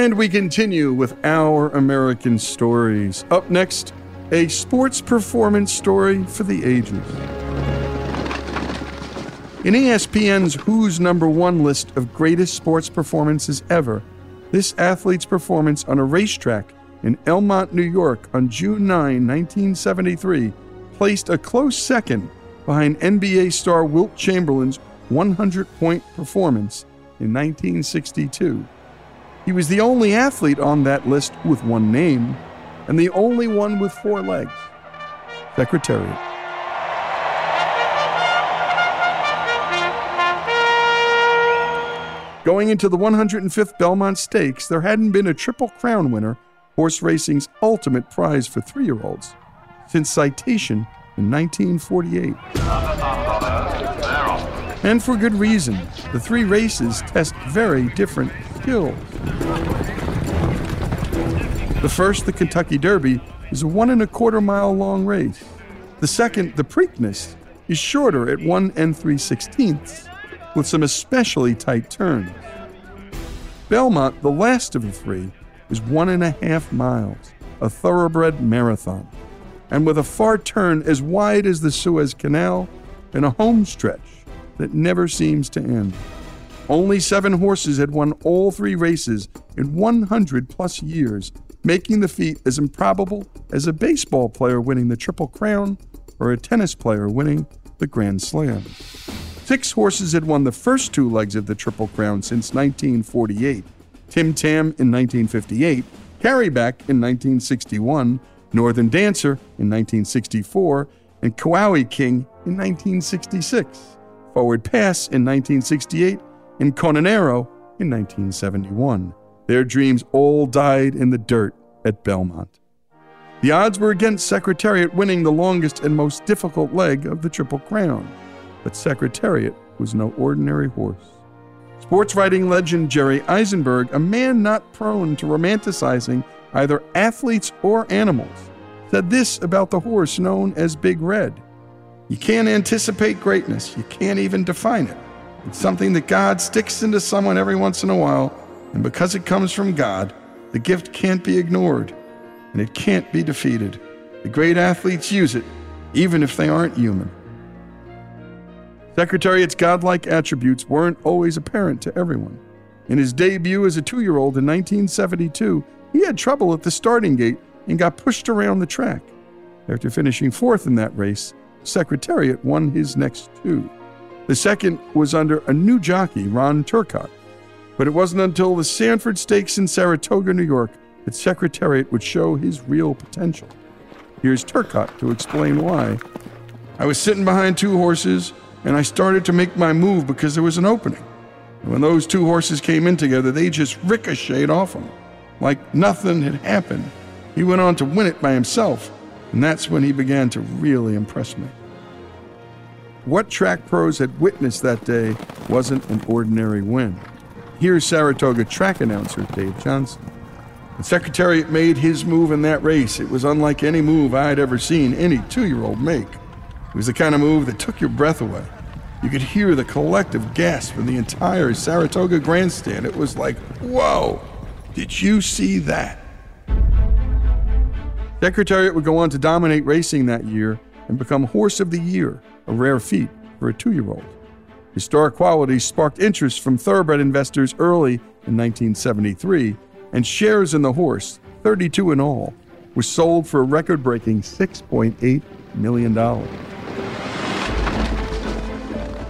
And we continue with our American stories. Up next, a sports performance story for the ages. In ESPN's Who's Number One list of greatest sports performances ever, this athlete's performance on a racetrack in Elmont, New York on June 9, 1973, placed a close second behind NBA star Wilt Chamberlain's 100 point performance in 1962. He was the only athlete on that list with one name, and the only one with four legs Secretariat. Going into the 105th Belmont Stakes, there hadn't been a Triple Crown winner, horse racing's ultimate prize for three year olds, since Citation in 1948. And for good reason. The three races test very different skills. The first, the Kentucky Derby, is a one and a quarter mile long race. The second, the Preakness, is shorter at one and three sixteenths, with some especially tight turns. Belmont, the last of the three, is one and a half miles, a thoroughbred marathon, and with a far turn as wide as the Suez Canal and a home stretch that never seems to end. Only seven horses had won all three races in 100 plus years, making the feat as improbable as a baseball player winning the Triple Crown or a tennis player winning the Grand Slam. Six horses had won the first two legs of the Triple Crown since 1948 Tim Tam in 1958, Carryback in 1961, Northern Dancer in 1964, and Kauai King in 1966. Forward Pass in 1968, and Canonero in 1971. Their dreams all died in the dirt at Belmont. The odds were against Secretariat winning the longest and most difficult leg of the Triple Crown, but Secretariat was no ordinary horse. Sports writing legend Jerry Izenberg, a man not prone to romanticizing either athletes or animals, said this about the horse known as Big Red. You can't anticipate greatness, you can't even define it. It's something that God sticks into someone every once in a while, and because it comes from God, the gift can't be ignored and it can't be defeated. The great athletes use it, even if they aren't human. Secretariat's godlike attributes weren't always apparent to everyone. In his debut as a two year old in 1972, he had trouble at the starting gate and got pushed around the track. After finishing fourth in that race, Secretariat won his next two. The second was under a new jockey, Ron Turcotte. But it wasn't until the Sanford Stakes in Saratoga, New York, that Secretariat would show his real potential. Here's Turcotte to explain why. I was sitting behind two horses, and I started to make my move because there was an opening. And when those two horses came in together, they just ricocheted off him, like nothing had happened. He went on to win it by himself, and that's when he began to really impress me. What track pros had witnessed that day wasn't an ordinary win. Here's Saratoga track announcer Dave Johnson. The Secretariat made his move in that race. It was unlike any move I'd ever seen any two year old make. It was the kind of move that took your breath away. You could hear the collective gasp from the entire Saratoga grandstand. It was like, whoa, did you see that? Secretariat would go on to dominate racing that year and become Horse of the Year, a rare feat for a two year old. Historic qualities sparked interest from thoroughbred investors early in 1973 and shares in the horse, 32 in all, was sold for a record breaking $6.8 million.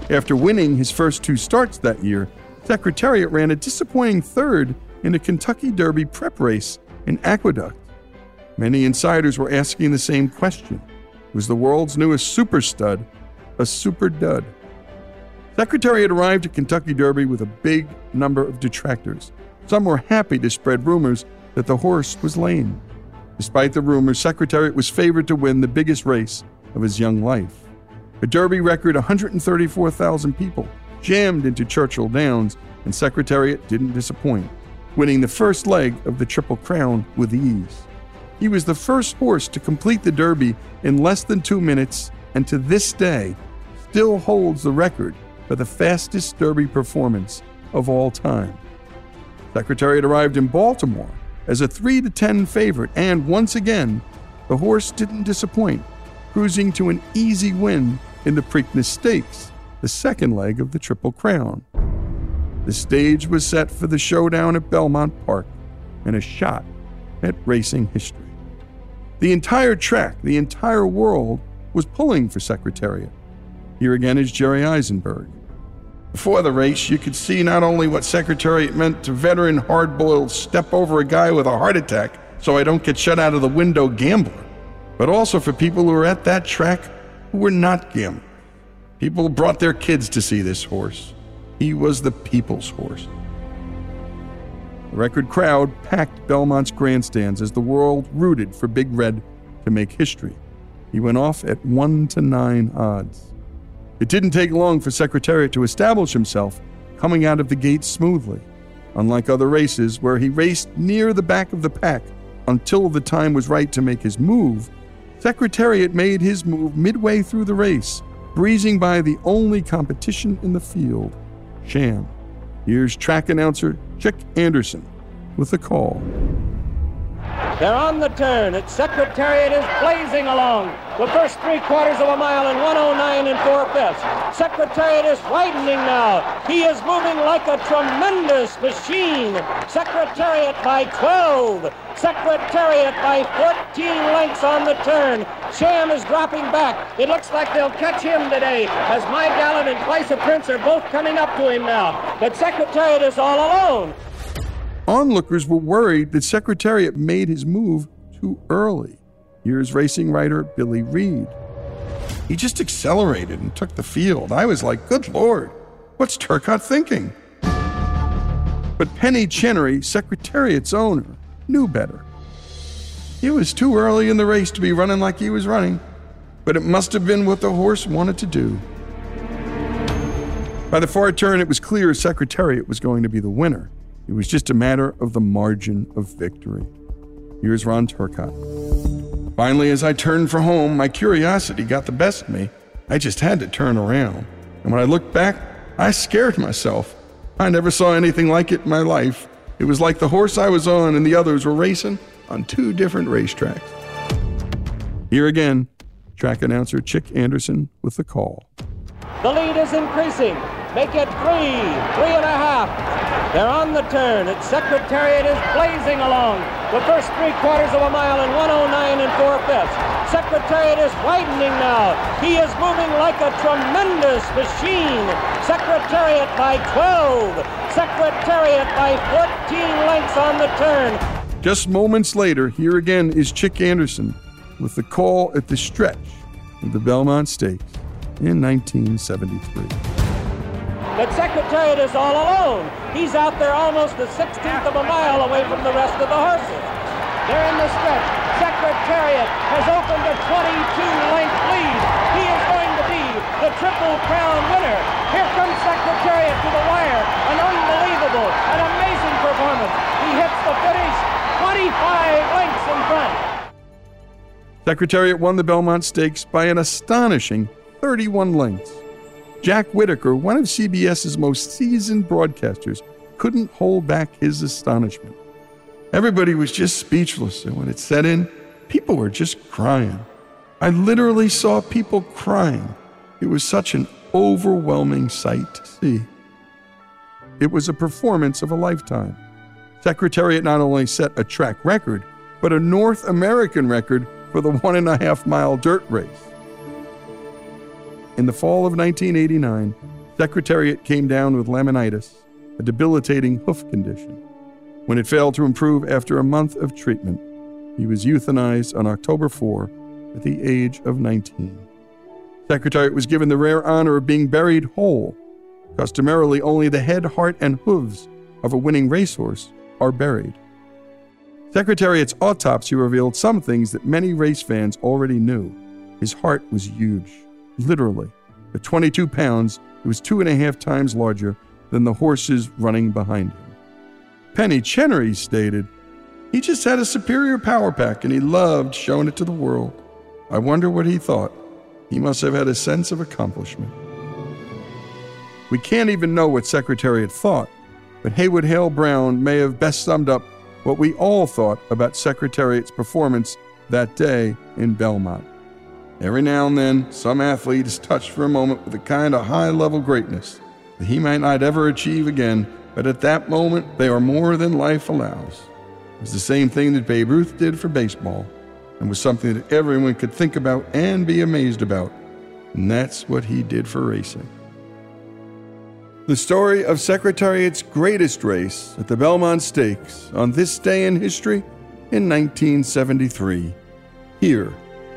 After winning his first two starts that year, Secretariat ran a disappointing third in a Kentucky Derby prep race in Aqueduct. Many insiders were asking the same question Was the world's newest super stud a super dud? Secretariat arrived at Kentucky Derby with a big number of detractors. Some were happy to spread rumors that the horse was lame. Despite the rumors, Secretariat was favored to win the biggest race of his young life. A Derby record 134,000 people jammed into Churchill Downs, and Secretariat didn't disappoint, winning the first leg of the Triple Crown with ease. He was the first horse to complete the Derby in less than two minutes, and to this day, still holds the record for the fastest Derby performance of all time. Secretariat arrived in Baltimore as a 3 to 10 favorite, and once again, the horse didn't disappoint, cruising to an easy win in the Preakness Stakes, the second leg of the Triple Crown. The stage was set for the showdown at Belmont Park and a shot at racing history. The entire track, the entire world, was pulling for Secretariat. Here again is Jerry Izenberg. Before the race, you could see not only what Secretariat meant to veteran hard boiled step over a guy with a heart attack so I don't get shut out of the window gambler, but also for people who were at that track who were not gamblers. People brought their kids to see this horse. He was the people's horse. The record crowd packed Belmont's grandstands as the world rooted for Big Red to make history. He went off at 1 to 9 odds. It didn't take long for Secretariat to establish himself, coming out of the gate smoothly. Unlike other races, where he raced near the back of the pack until the time was right to make his move, Secretariat made his move midway through the race, breezing by the only competition in the field, Sham. Here's track announcer Chick Anderson with the call. They're on the turn. Its Secretariat is blazing along. The first three quarters of a mile in 109 and four fifths. Secretariat is widening now. He is moving like a tremendous machine. Secretariat by 12. Secretariat by 14 lengths on the turn. Sham is dropping back. It looks like they'll catch him today as My Gallant and Twice a Prince are both coming up to him now. But Secretariat is all alone. Onlookers were worried that Secretariat made his move too early. Here's racing writer Billy Reed. He just accelerated and took the field. I was like, good lord, what's Turcotte thinking? But Penny Chenery, Secretariat's owner, knew better. It was too early in the race to be running like he was running, but it must have been what the horse wanted to do. By the far turn, it was clear Secretariat was going to be the winner. It was just a matter of the margin of victory. Here's Ron Turcotte. Finally, as I turned for home, my curiosity got the best of me. I just had to turn around. And when I looked back, I scared myself. I never saw anything like it in my life. It was like the horse I was on and the others were racing on two different racetracks. Here again, track announcer Chick Anderson with the call. The lead is increasing. Make it three, three and a half. They're on the turn. Its Secretariat is blazing along. The first three quarters of a mile in 109 and four fifths. Secretariat is widening now. He is moving like a tremendous machine. Secretariat by 12. Secretariat by 14 lengths on the turn. Just moments later, here again is Chick Anderson with the call at the stretch of the Belmont Stakes in 1973. But Secretariat is all alone. He's out there almost a 16th of a mile away from the rest of the horses. They're in the stretch. Secretariat has opened a 22-length lead. He is going to be the Triple Crown winner. Here comes Secretariat to the wire. An unbelievable, an amazing performance. He hits the finish 25 lengths in front. Secretariat won the Belmont Stakes by an astonishing 31 lengths. Jack Whitaker, one of CBS's most seasoned broadcasters, couldn't hold back his astonishment. Everybody was just speechless, and when it set in, people were just crying. I literally saw people crying. It was such an overwhelming sight to see. It was a performance of a lifetime. Secretariat not only set a track record, but a North American record for the one and a half mile dirt race. In the fall of 1989, Secretariat came down with laminitis, a debilitating hoof condition. When it failed to improve after a month of treatment, he was euthanized on October 4 at the age of 19. Secretariat was given the rare honor of being buried whole. Customarily, only the head, heart, and hooves of a winning racehorse are buried. Secretariat's autopsy revealed some things that many race fans already knew. His heart was huge literally. At 22 pounds, it was two and a half times larger than the horses running behind him. Penny Chenery stated, He just had a superior power pack and he loved showing it to the world. I wonder what he thought. He must have had a sense of accomplishment. We can't even know what Secretariat thought, but Heywood Hale Brown may have best summed up what we all thought about Secretariat's performance that day in Belmont. Every now and then, some athlete is touched for a moment with a kind of high level greatness that he might not ever achieve again, but at that moment, they are more than life allows. It was the same thing that Babe Ruth did for baseball, and was something that everyone could think about and be amazed about. And that's what he did for racing. The story of Secretariat's greatest race at the Belmont Stakes on this day in history in 1973. Here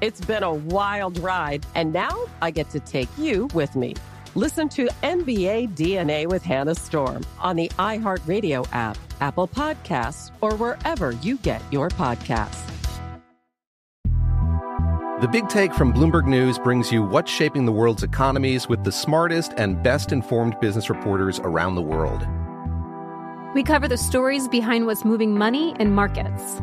It's been a wild ride, and now I get to take you with me. Listen to NBA DNA with Hannah Storm on the iHeartRadio app, Apple Podcasts, or wherever you get your podcasts. The Big Take from Bloomberg News brings you what's shaping the world's economies with the smartest and best informed business reporters around the world. We cover the stories behind what's moving money and markets